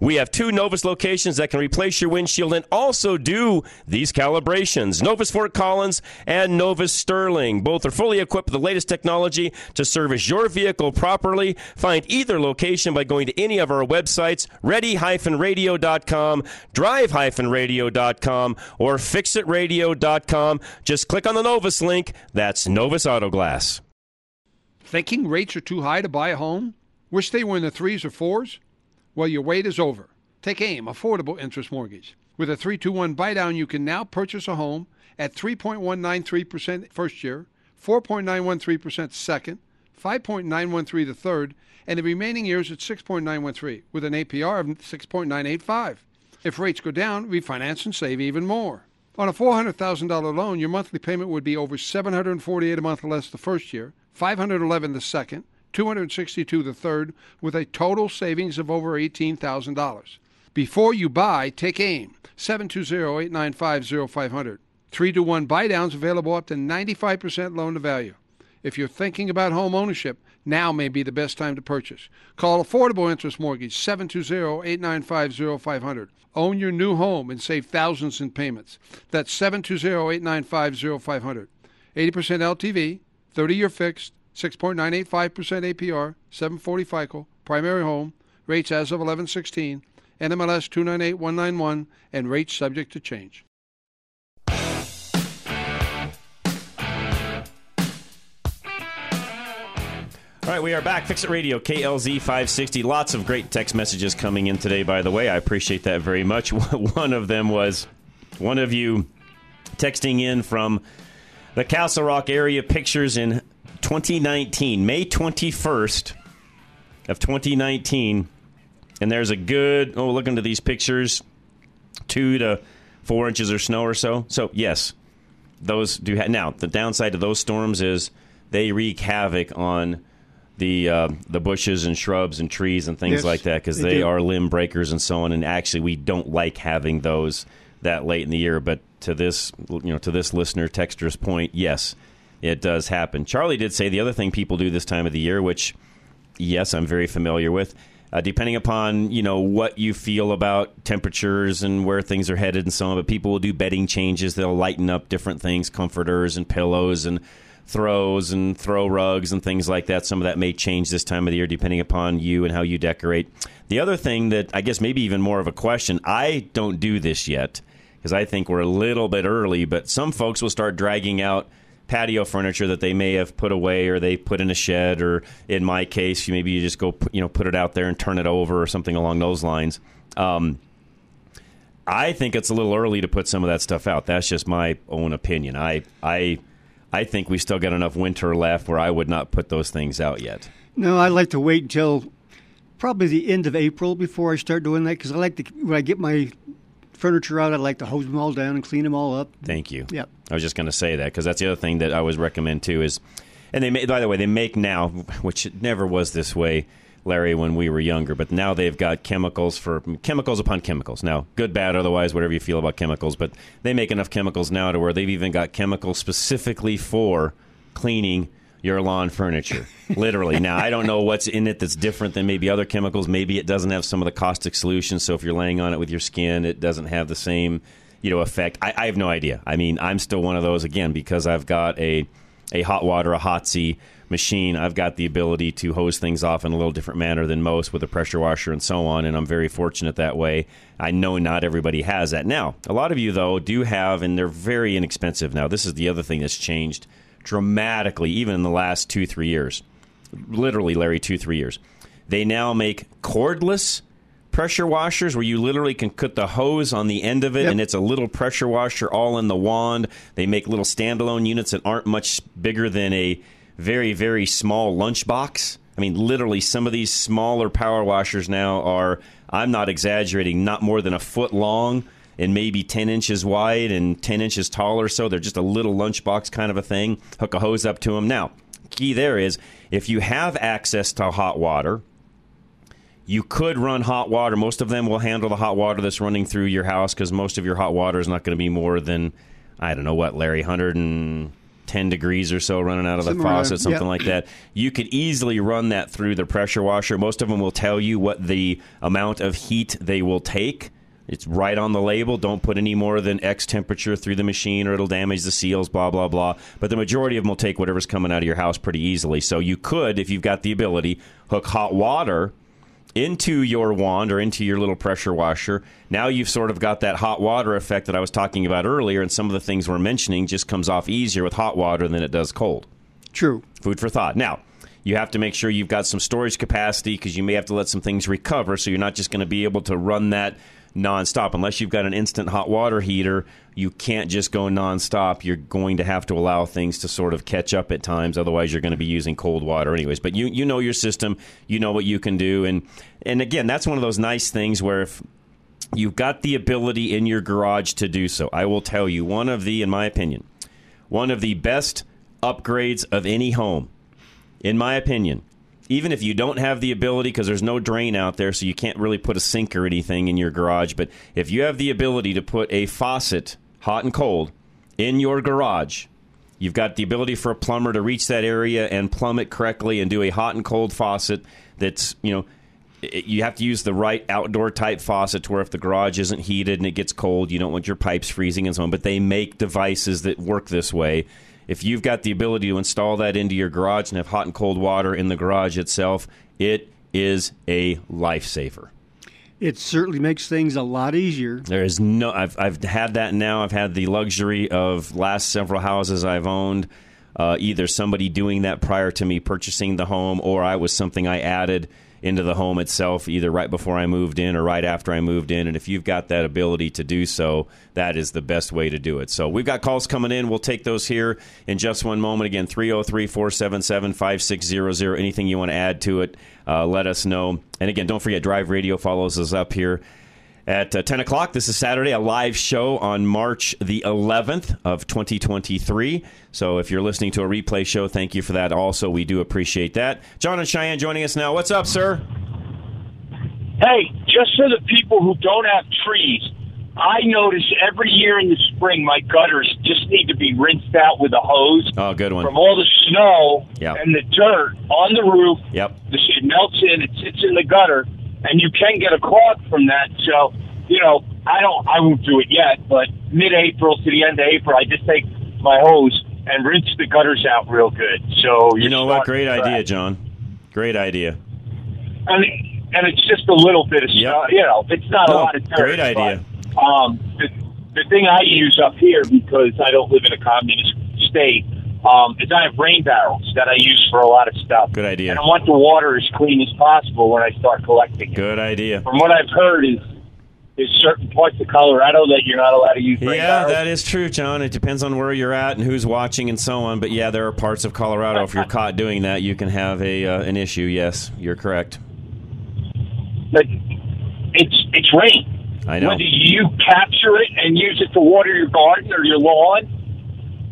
We have two Novus locations that can replace your windshield and also do these calibrations Novus Fort Collins and Novus Sterling. Both are fully equipped with the latest technology to service your vehicle properly. Find either location by going to any of our websites ready-radio.com, drive-radio.com, or fixitradio.com. Just click on the Novus link. That's Novus Auto Glass. Thinking rates are too high to buy a home? Wish they were in the threes or fours? Well, your wait is over. Take AIM, Affordable Interest Mortgage. With a 321 buy down, you can now purchase a home at 3.193% first year, 4.913% second, 5.913 the third, and the remaining years at 6.913 with an APR of 6.985. If rates go down, refinance and save even more. On a $400,000 loan, your monthly payment would be over 748 a month less the first year, 511 the second, 262 the third, with a total savings of over $18,000. Before you buy, take aim. 720-895-0500. 3 to 1 buy downs available up to 95% loan to value. If you're thinking about home ownership, now may be the best time to purchase. Call Affordable Interest Mortgage 720-895-0500. Own your new home and save thousands in payments. That's 720-895-0500. 80% LTV, 30-year fixed, 6.985% APR, 740 FICO, primary home, rates as of 1116, NMLS 298191, and rates subject to change. All right, we are back. Fix It Radio, KLZ 560. Lots of great text messages coming in today, by the way. I appreciate that very much. One of them was one of you texting in from the Castle Rock area pictures in 2019, May 21st of 2019. And there's a good, oh, look into these pictures, two to four inches of snow or so. So, yes, those do. Ha- now, the downside to those storms is they wreak havoc on the uh, the bushes and shrubs and trees and things Yes, like that because they they are limb breakers and so on. And actually, we don't like having those that late in the year. But to this, you know, to this listener texter's point, yes, it does happen. Charlie did say the other thing people do this time of the year, which yes, I'm very familiar with. Uh, depending upon you know what you feel about temperatures and where things are headed and so on, but people will do bedding changes. They'll lighten up different things, comforters and pillows and throws and throw rugs and things like that. Some of that may change this time of the year depending upon you and how you decorate. The other thing that I guess maybe even more of a question, I don't do this yet because I think we're a little bit early, but some folks will start dragging out patio furniture that they may have put away or they put in a shed or in my case maybe you just go you know put it out there and turn it over or something along those lines um, I think it's a little early to put some of that stuff out. That's just my own opinion. I I I think we still got enough winter left where I would not put those things out yet. No, I like to wait until probably the end of April before I start doing that because I like to when I get my furniture out, I'd like to hose them all down and clean them all up. Thank you. Yep. I was just going to say that because that's the other thing that I always recommend too is, and they ma- by the way they make now, which it never was this way, Larry, when we were younger, but now they've got chemicals for chemicals upon chemicals. Now, good, bad, otherwise, whatever you feel about chemicals, but they make enough chemicals now to where they've even got chemicals specifically for cleaning your lawn furniture. Literally. Now, I don't know what's in it that's different than maybe other chemicals. Maybe it doesn't have some of the caustic solutions, so if you're laying on it with your skin, it doesn't have the same, you know, effect. I, I have no idea. I mean, I'm still one of those again because I've got a a hot water, a Hotsy machine. I've got the ability to hose things off in a little different manner than most with a pressure washer and so on, and I'm very fortunate that way. I know not everybody has that. Now, a lot of you though do have, and they're very inexpensive now. This is the other thing that's changed dramatically, even in the last two, three years. Literally, Larry, two, three years. They now make cordless pressure washers where you literally can put the hose on the end of it Yep. and it's a little pressure washer all in the wand. They make little standalone units that aren't much bigger than a very, very small lunchbox. I mean, literally, some of these smaller power washers now are, I'm not exaggerating, not more than a foot long and maybe 10 inches wide and 10 inches tall or so. They're just a little lunchbox kind of a thing. Hook a hose up to them. Now, key there is if you have access to hot water, you could run hot water. Most of them will handle the hot water that's running through your house because most of your hot water is not going to be more than, I don't know what, Larry, 110 degrees or so running out of the Somewhere around- faucet, something yeah. like that. You could easily run that through the pressure washer. Most of them will tell you what the amount of heat they will take. It's right on the label. Don't put any more than X temperature through the machine or it'll damage the seals, blah, blah, blah. But the majority of them will take whatever's coming out of your house pretty easily. So you could, if you've got the ability, hook hot water into your wand or into your little pressure washer. Now you've sort of got that hot water effect that I was talking about earlier, and some of the things we're mentioning just comes off easier with hot water than it does cold. True. Food for thought. Now, you have to make sure you've got some storage capacity because you may have to let some things recover, so you're not just going to be able to run that nonstop. Unless you've got an instant hot water heater, you can't just go nonstop. You're going to have to allow things to sort of catch up at times. Otherwise, you're going to be using cold water anyways. But you you know your system, you know what you can do, and and again, that's one of those nice things where if you've got the ability in your garage to do so, I will tell you one of the, in my opinion, one of the best upgrades of any home, in my opinion. Even if you don't have the ability, because there's no drain out there, so you can't really put a sink or anything in your garage. But if you have the ability to put a faucet, hot and cold, in your garage, you've got the ability for a plumber to reach that area and plumb it correctly and do a hot and cold faucet that's, you know, it- you have to use the right outdoor type faucet to where if the garage isn't heated and it gets cold, you don't want your pipes freezing and so on. But they make devices that work this way. If you've got the ability to install that into your garage and have hot and cold water in the garage itself, it is a lifesaver. It certainly makes things a lot easier. There is no. I've I've had that now. I've had the luxury of last several houses I've owned. Uh, either somebody doing that prior to me purchasing the home, or I was something I added into the home itself, either right before I moved in or right after I moved in. And if you've got that ability to do so, that is the best way to do it. So we've got calls coming in. We'll take those here in just one moment. Again, 303 477 5600. Anything you want to add to it, uh, let us know. And again, don't forget, Drive Radio follows us up here at uh, 10 o'clock. This is Saturday, a live show on March the 11th of 2023. So if you're listening to a replay show, thank you for that. Also, we do appreciate that. John and Cheyenne joining us now. What's up, sir? Hey, just for the people who don't have trees, I notice every year in the spring my gutters just need to be rinsed out with a hose Oh, good one. from all the snow Yep. and the dirt on the roof. Yep. The shit melts in, it sits in the gutter, and you can get a clog from that. So, you know, I don't, I won't do it yet, but mid-April to the end of April, I just take my hose and rinse the gutters out real good. So You know what? Great idea, John. Great idea. and and it's just a little bit of Yep. stuff. You know, it's not No, a lot of dirt. great idea. But, um, the, the thing I use up here because I don't live in a communist state um, is I have rain barrels that I use for a lot of stuff. Good idea. And I want the water as clean as possible when I start collecting it. Good idea. From what I've heard is there's certain parts of Colorado that you're not allowed to use rain Yeah, barrels. that is true, John. It depends on where you're at and who's watching and so on. But yeah, there are parts of Colorado. If you're caught doing that, you can have a uh, an issue. Yes, you're correct. But it's it's rain. I know. Whether you capture it and use it to water your garden or your lawn,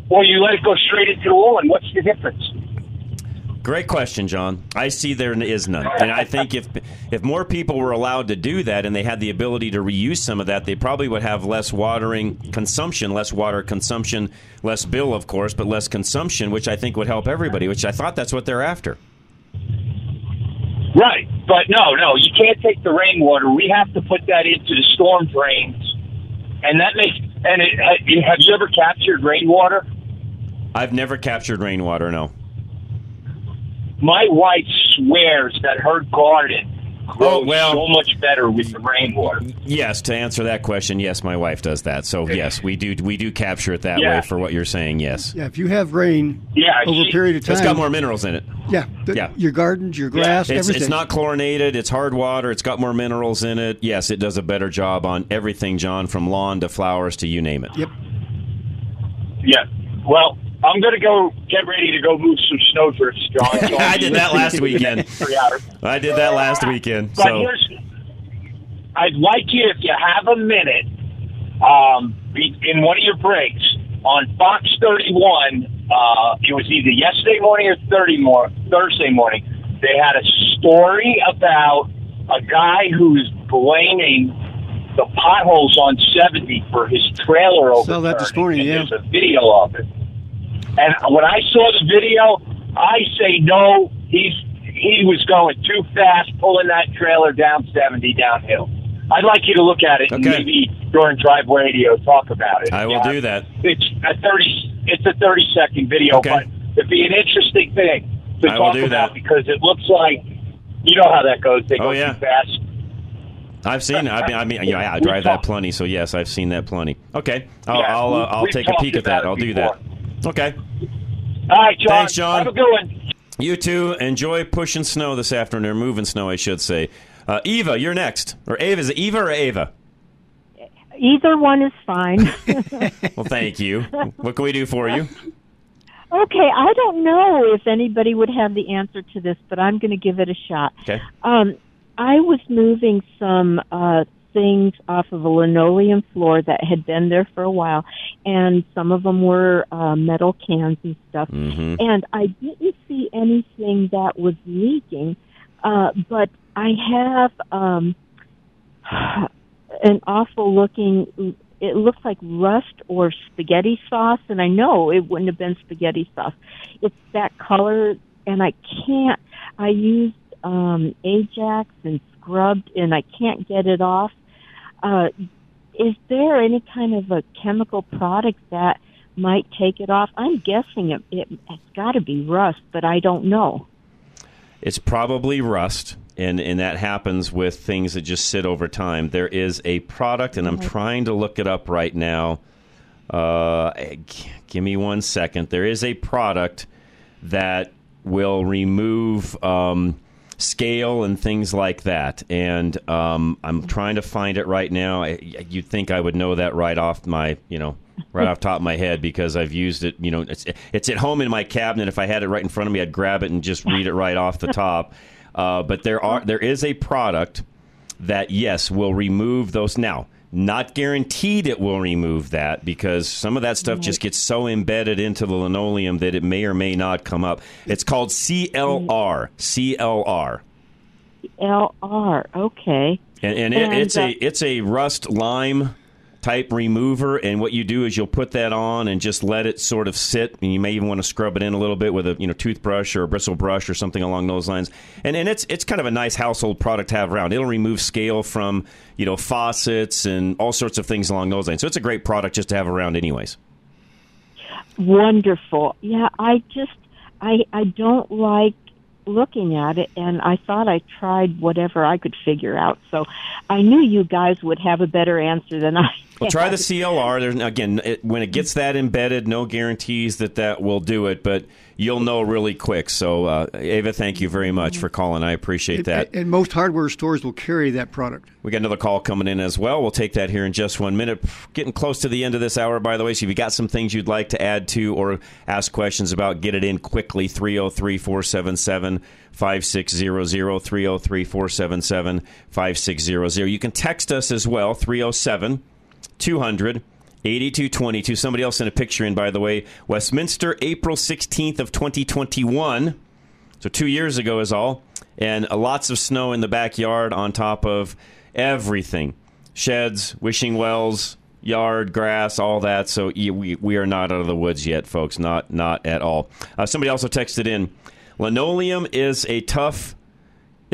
or you let it go straight into the wall, and what's the difference? Great question, John. I see there is none, and I think if if more people were allowed to do that and they had the ability to reuse some of that, they probably would have less watering consumption, less water consumption, less bill, of course, but less consumption, which I think would help everybody. Which I thought that's what they're after. Right. But no, no, you can't take the rainwater. We have to put that into the storm drains, and that makes. And it, have you ever captured rainwater? I've never captured rainwater. No. My wife swears that her garden oh, grows Oh, well- so much better with the rainwater. Yes, to answer that question, yes, my wife does that. So yes, we do we do capture it that Yeah. way for what you're saying. Yes. Yeah, if you have rain Yeah, over a period of time, It's got more minerals in it. Yeah, the- Yeah. your gardens, your grass, It's, everything. it's not chlorinated. It's hard water. It's got more minerals in it. Yes, it does a better job on everything, John, from lawn to flowers to you name it. Yep. Yeah. Well, I'm going to go get ready to go move some snowdrifts, John. So I did that last weekend. I did that last weekend. But So here's, I'd like you, if you have a minute, um, in one of your breaks on Fox 31. Uh, it was either yesterday morning or 30 more, Thursday morning. They had a story about a guy who's blaming the potholes on 70 for his trailer over. Saw that this morning, yeah. There's a video of it. And when I saw the video, I say no. He's he was going too fast, pulling that trailer down seventy downhill. I'd like you to look at it and maybe during Drive Radio talk about it. I will Yeah. do that. It's a thirty. It's a thirty second video, Okay. but it'd be an interesting thing to I talk about that. because it looks like you know how that goes. They Oh, go yeah. too fast. I've seen it. I mean, I mean, yeah, I drive that plenty. So yes, I've seen that plenty. Okay, I'll Yeah, I'll, uh, I'll take a peek at that. I'll do that. Okay. All right, John. Thanks, John. Have a good one. You too. Enjoy pushing snow this afternoon, or moving snow, I should say. Uh, Eva, you're next. Or Ava. Is it Eva or Ava? Either one is fine. Well, thank you. What can we do for you? okay, I don't know if anybody would have the answer to this, but I'm going to give it a shot. Okay. Um, I was moving some uh, things off of a linoleum floor that had been there for a while, and some of them were uh, metal cans and stuff. Mhm. And I didn't see anything that was leaking, uh, but I have um, an awful looking. It looks like rust or spaghetti sauce, and I know it wouldn't have been spaghetti sauce. It's that color, and I can't. I used um, Ajax and scrubbed, and I can't get it off. Uh, is there any kind of a chemical product that might take it off? I'm guessing it, it, it's got to be rust, but I don't know. It's probably rust, and, and that happens with things that just sit over time. There is a product, and I'm trying to look it up right now. Uh, g- give me one second. There is a product that will remove um, scale and things like that, and um, I'm trying to find it right now. I, you'd think I would know that right off my, you know, right off top of my head because I've used it. You know, it's it's at home in my cabinet. If I had it right in front of me, I'd grab it and just read it right off the top. Uh, but there are there is a product that yes will remove those now. Not guaranteed it will remove that because some of that stuff just gets so embedded into the linoleum that it may or may not come up. It's called CLR. CLR. LR, okay. And, and, it, And, it's a uh, it's a rust lime type remover, and what you do is you'll put that on and just let it sort of sit, and you may even want to scrub it in a little bit with a you know toothbrush or a bristle brush or something along those lines. And and it's it's kind of a nice household product to have around. It'll remove scale from you know faucets and all sorts of things along those lines. So it's a great product just to have around, anyways. Wonderful. Yeah, I just I I don't like looking at it and I thought I tried whatever I could figure out. So I knew you guys would have a better answer than I. Well, try the. CLR. There's again, it, when it gets that embedded, no guarantees that that will do it, but you'll know really quick. So, uh, Ava, thank you very much for calling. I appreciate that. And most hardware stores will carry that product. We got another call coming in as well. We'll take that here in just one minute. Getting close to the end of this hour, by the way. So if you got some things you'd like to add to or ask questions about, get it in quickly. 303 477 5600. 303 477 5600. You can text us as well. 307 200 8222. Somebody else sent a picture in, by the way. Westminster, April 16th of 2021. So two years ago is all, and uh, lots of snow in the backyard on top of everything, sheds, wishing wells, yard, grass, all that. So we we are not out of the woods yet, folks. Not not at all. Uh, somebody also texted in, linoleum is a tough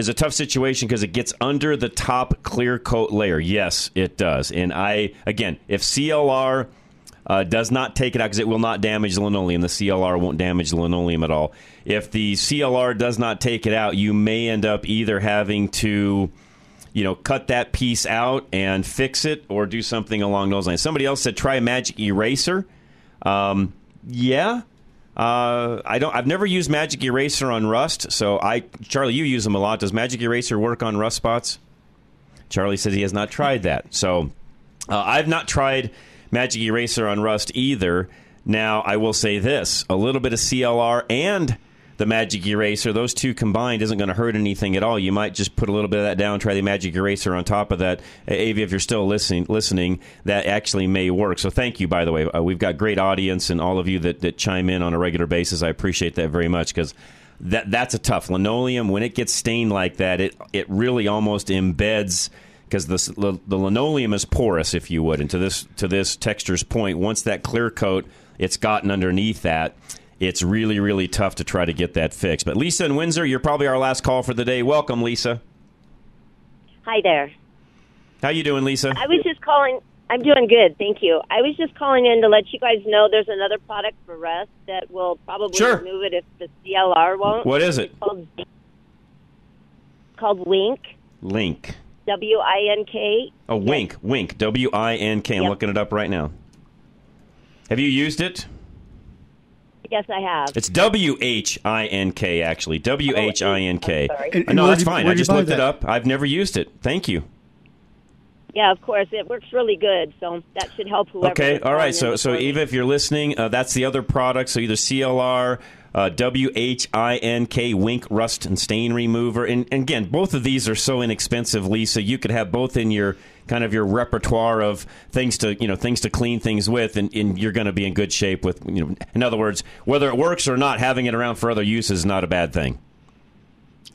is a tough situation because it gets under the top clear coat layer. Yes, it does. And I again, if CLR uh, does not take it out because it will not damage the linoleum. The CLR won't damage the linoleum at all. If the CLR does not take it out, you may end up either having to, you know, cut that piece out and fix it, or do something along those lines. Somebody else said try a magic eraser. Um, yeah. Uh, I don't. I've never used Magic Eraser on Rust, so I, Charlie, you use them a lot. Does Magic Eraser work on Rust spots? Charlie says he has not tried that. So uh, I've not tried Magic Eraser on Rust either. Now, I will say this a little bit of CLR and the Magic Eraser, those two combined isn't going to hurt anything at all. You might just put a little bit of that down, try the Magic Eraser on top of that. Avi, if you're still listening, listening, that actually may work. So thank you, by the way. Uh, we've got great audience and all of you that, that chime in on a regular basis. I appreciate that very much because that that's a tough linoleum when it gets stained like that. It it really almost embeds because the, the linoleum is porous, if you would. And to this to this texture's point, once that clear coat it's gotten underneath that, it's really really tough to try to get that fixed. But Lisa in Windsor, you're probably our last call for the day. Welcome, Lisa. Hi there. How you doing, Lisa? I was just calling. I'm doing good, thank you. I was just calling in to let you guys know there's another product for Rust that will probably Sure. remove it if the CLR won't. What is it? It's called, called Wink. Link. W I N K. Oh, Wink. Wink. W I N K. I'm Yep. looking it up right now. Have you used it? Yes, I have. It's W H I N K actually. W H I N K. sorry. Uh, No, that's fine. I just buy looked it up. I've never used it. Thank you. Yeah, of course, it works really good. So that should help whoever. Okay, all right. So, so before. Eva, if you're listening, uh, that's the other product. So either CLR, uh, W H I N K Whink Rust and Stain Remover, and, and again, both of these are so inexpensive, Lisa. You could have both in your kind of your repertoire of things to you know things to clean things with, and, and you're going to be in good shape with you know. In other words, whether it works or not, having it around for other use is not a bad thing.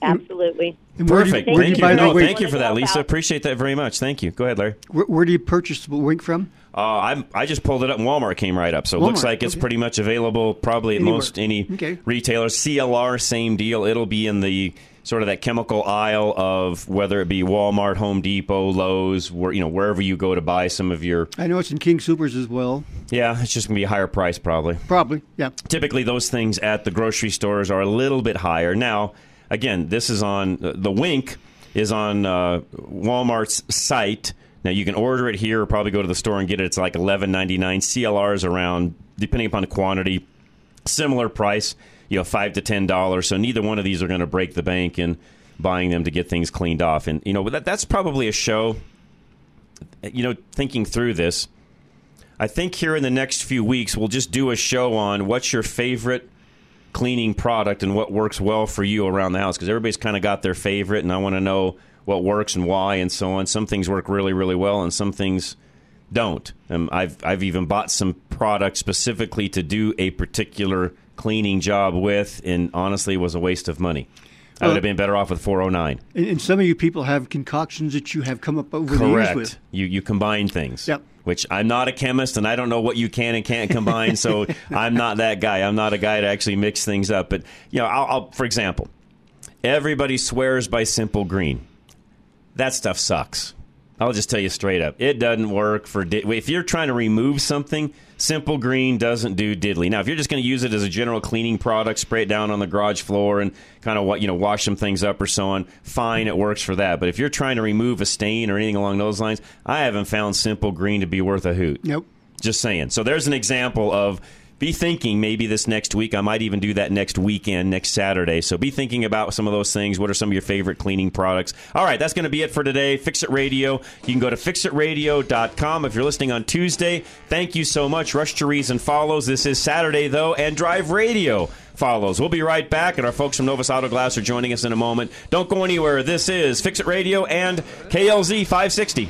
Absolutely. And you- Perfect. where Thank you you. No, Whink? thank you for that, Lisa. Appreciate that very much. Thank you. Go ahead, Larry. Where, where do you purchase the Whink from? Uh, I'm, I just pulled it up and Walmart came right up. So it looks like it's okay. pretty much available probably at Anywhere. most any Okay. retailer. CLR, same deal. It'll be in the sort of that chemical aisle of whether it be Walmart, Home Depot, Lowe's, where you know wherever you go to buy some of your. I know it's in King Soopers as well. Yeah, it's just gonna be a higher price probably. Probably, yeah. Typically, those things at the grocery stores are a little bit higher. Now, again, this is on the Whink is on uh, Walmart's site. Now you can order it here, or probably go to the store and get it. It's like eleven ninety nine. CLR is around, depending upon the quantity, similar price. You know, five to ten dollars. So neither one of these are going to break the bank in buying them to get things cleaned off. And you know, that, that's probably a show. You know, thinking through this, I think here in the next few weeks we'll just do a show on what's your favorite cleaning product and what works well for you around the house because everybody's kind of got their favorite and I want to know what works and why and so on. Some things work really really well and some things don't. Um, I've I've even bought some products specifically to do a particular cleaning job with and honestly was a waste of money. I would have been better off with 409. And, and some of you people have concoctions that you have come up over the years Correct. with. You you combine things. Yep. Which I'm not a chemist and I don't know what you can and can't combine, so I'm not that guy. I'm not a guy to actually mix things up. But you know, I'll, I'll for example, everybody swears by Simple Green. That stuff sucks. I'll just tell you straight up. It doesn't work for di- if you're trying to remove something. Simple Green doesn't do diddly. Now, if you're just going to use it as a general cleaning product, spray it down on the garage floor and kind of what you know wash some things up or so on, fine, it works for that. But if you're trying to remove a stain or anything along those lines, I haven't found Simple Green to be worth a hoot. Nope. Just saying. So there's an example of be thinking maybe this next week. I might even do that next weekend, next Saturday. So be thinking about some of those things. What are some of your favorite cleaning products? All right, that's going to be it for today. Fix It Radio. You can go to fixitradio.com if you're listening on Tuesday. Thank you so much. Rush to Reason follows. This is Saturday, though, and Drive Radio follows. We'll be right back, and our folks from Novus Auto Glass are joining us in a moment. Don't go anywhere. This is Fix It Radio and KLZ 560.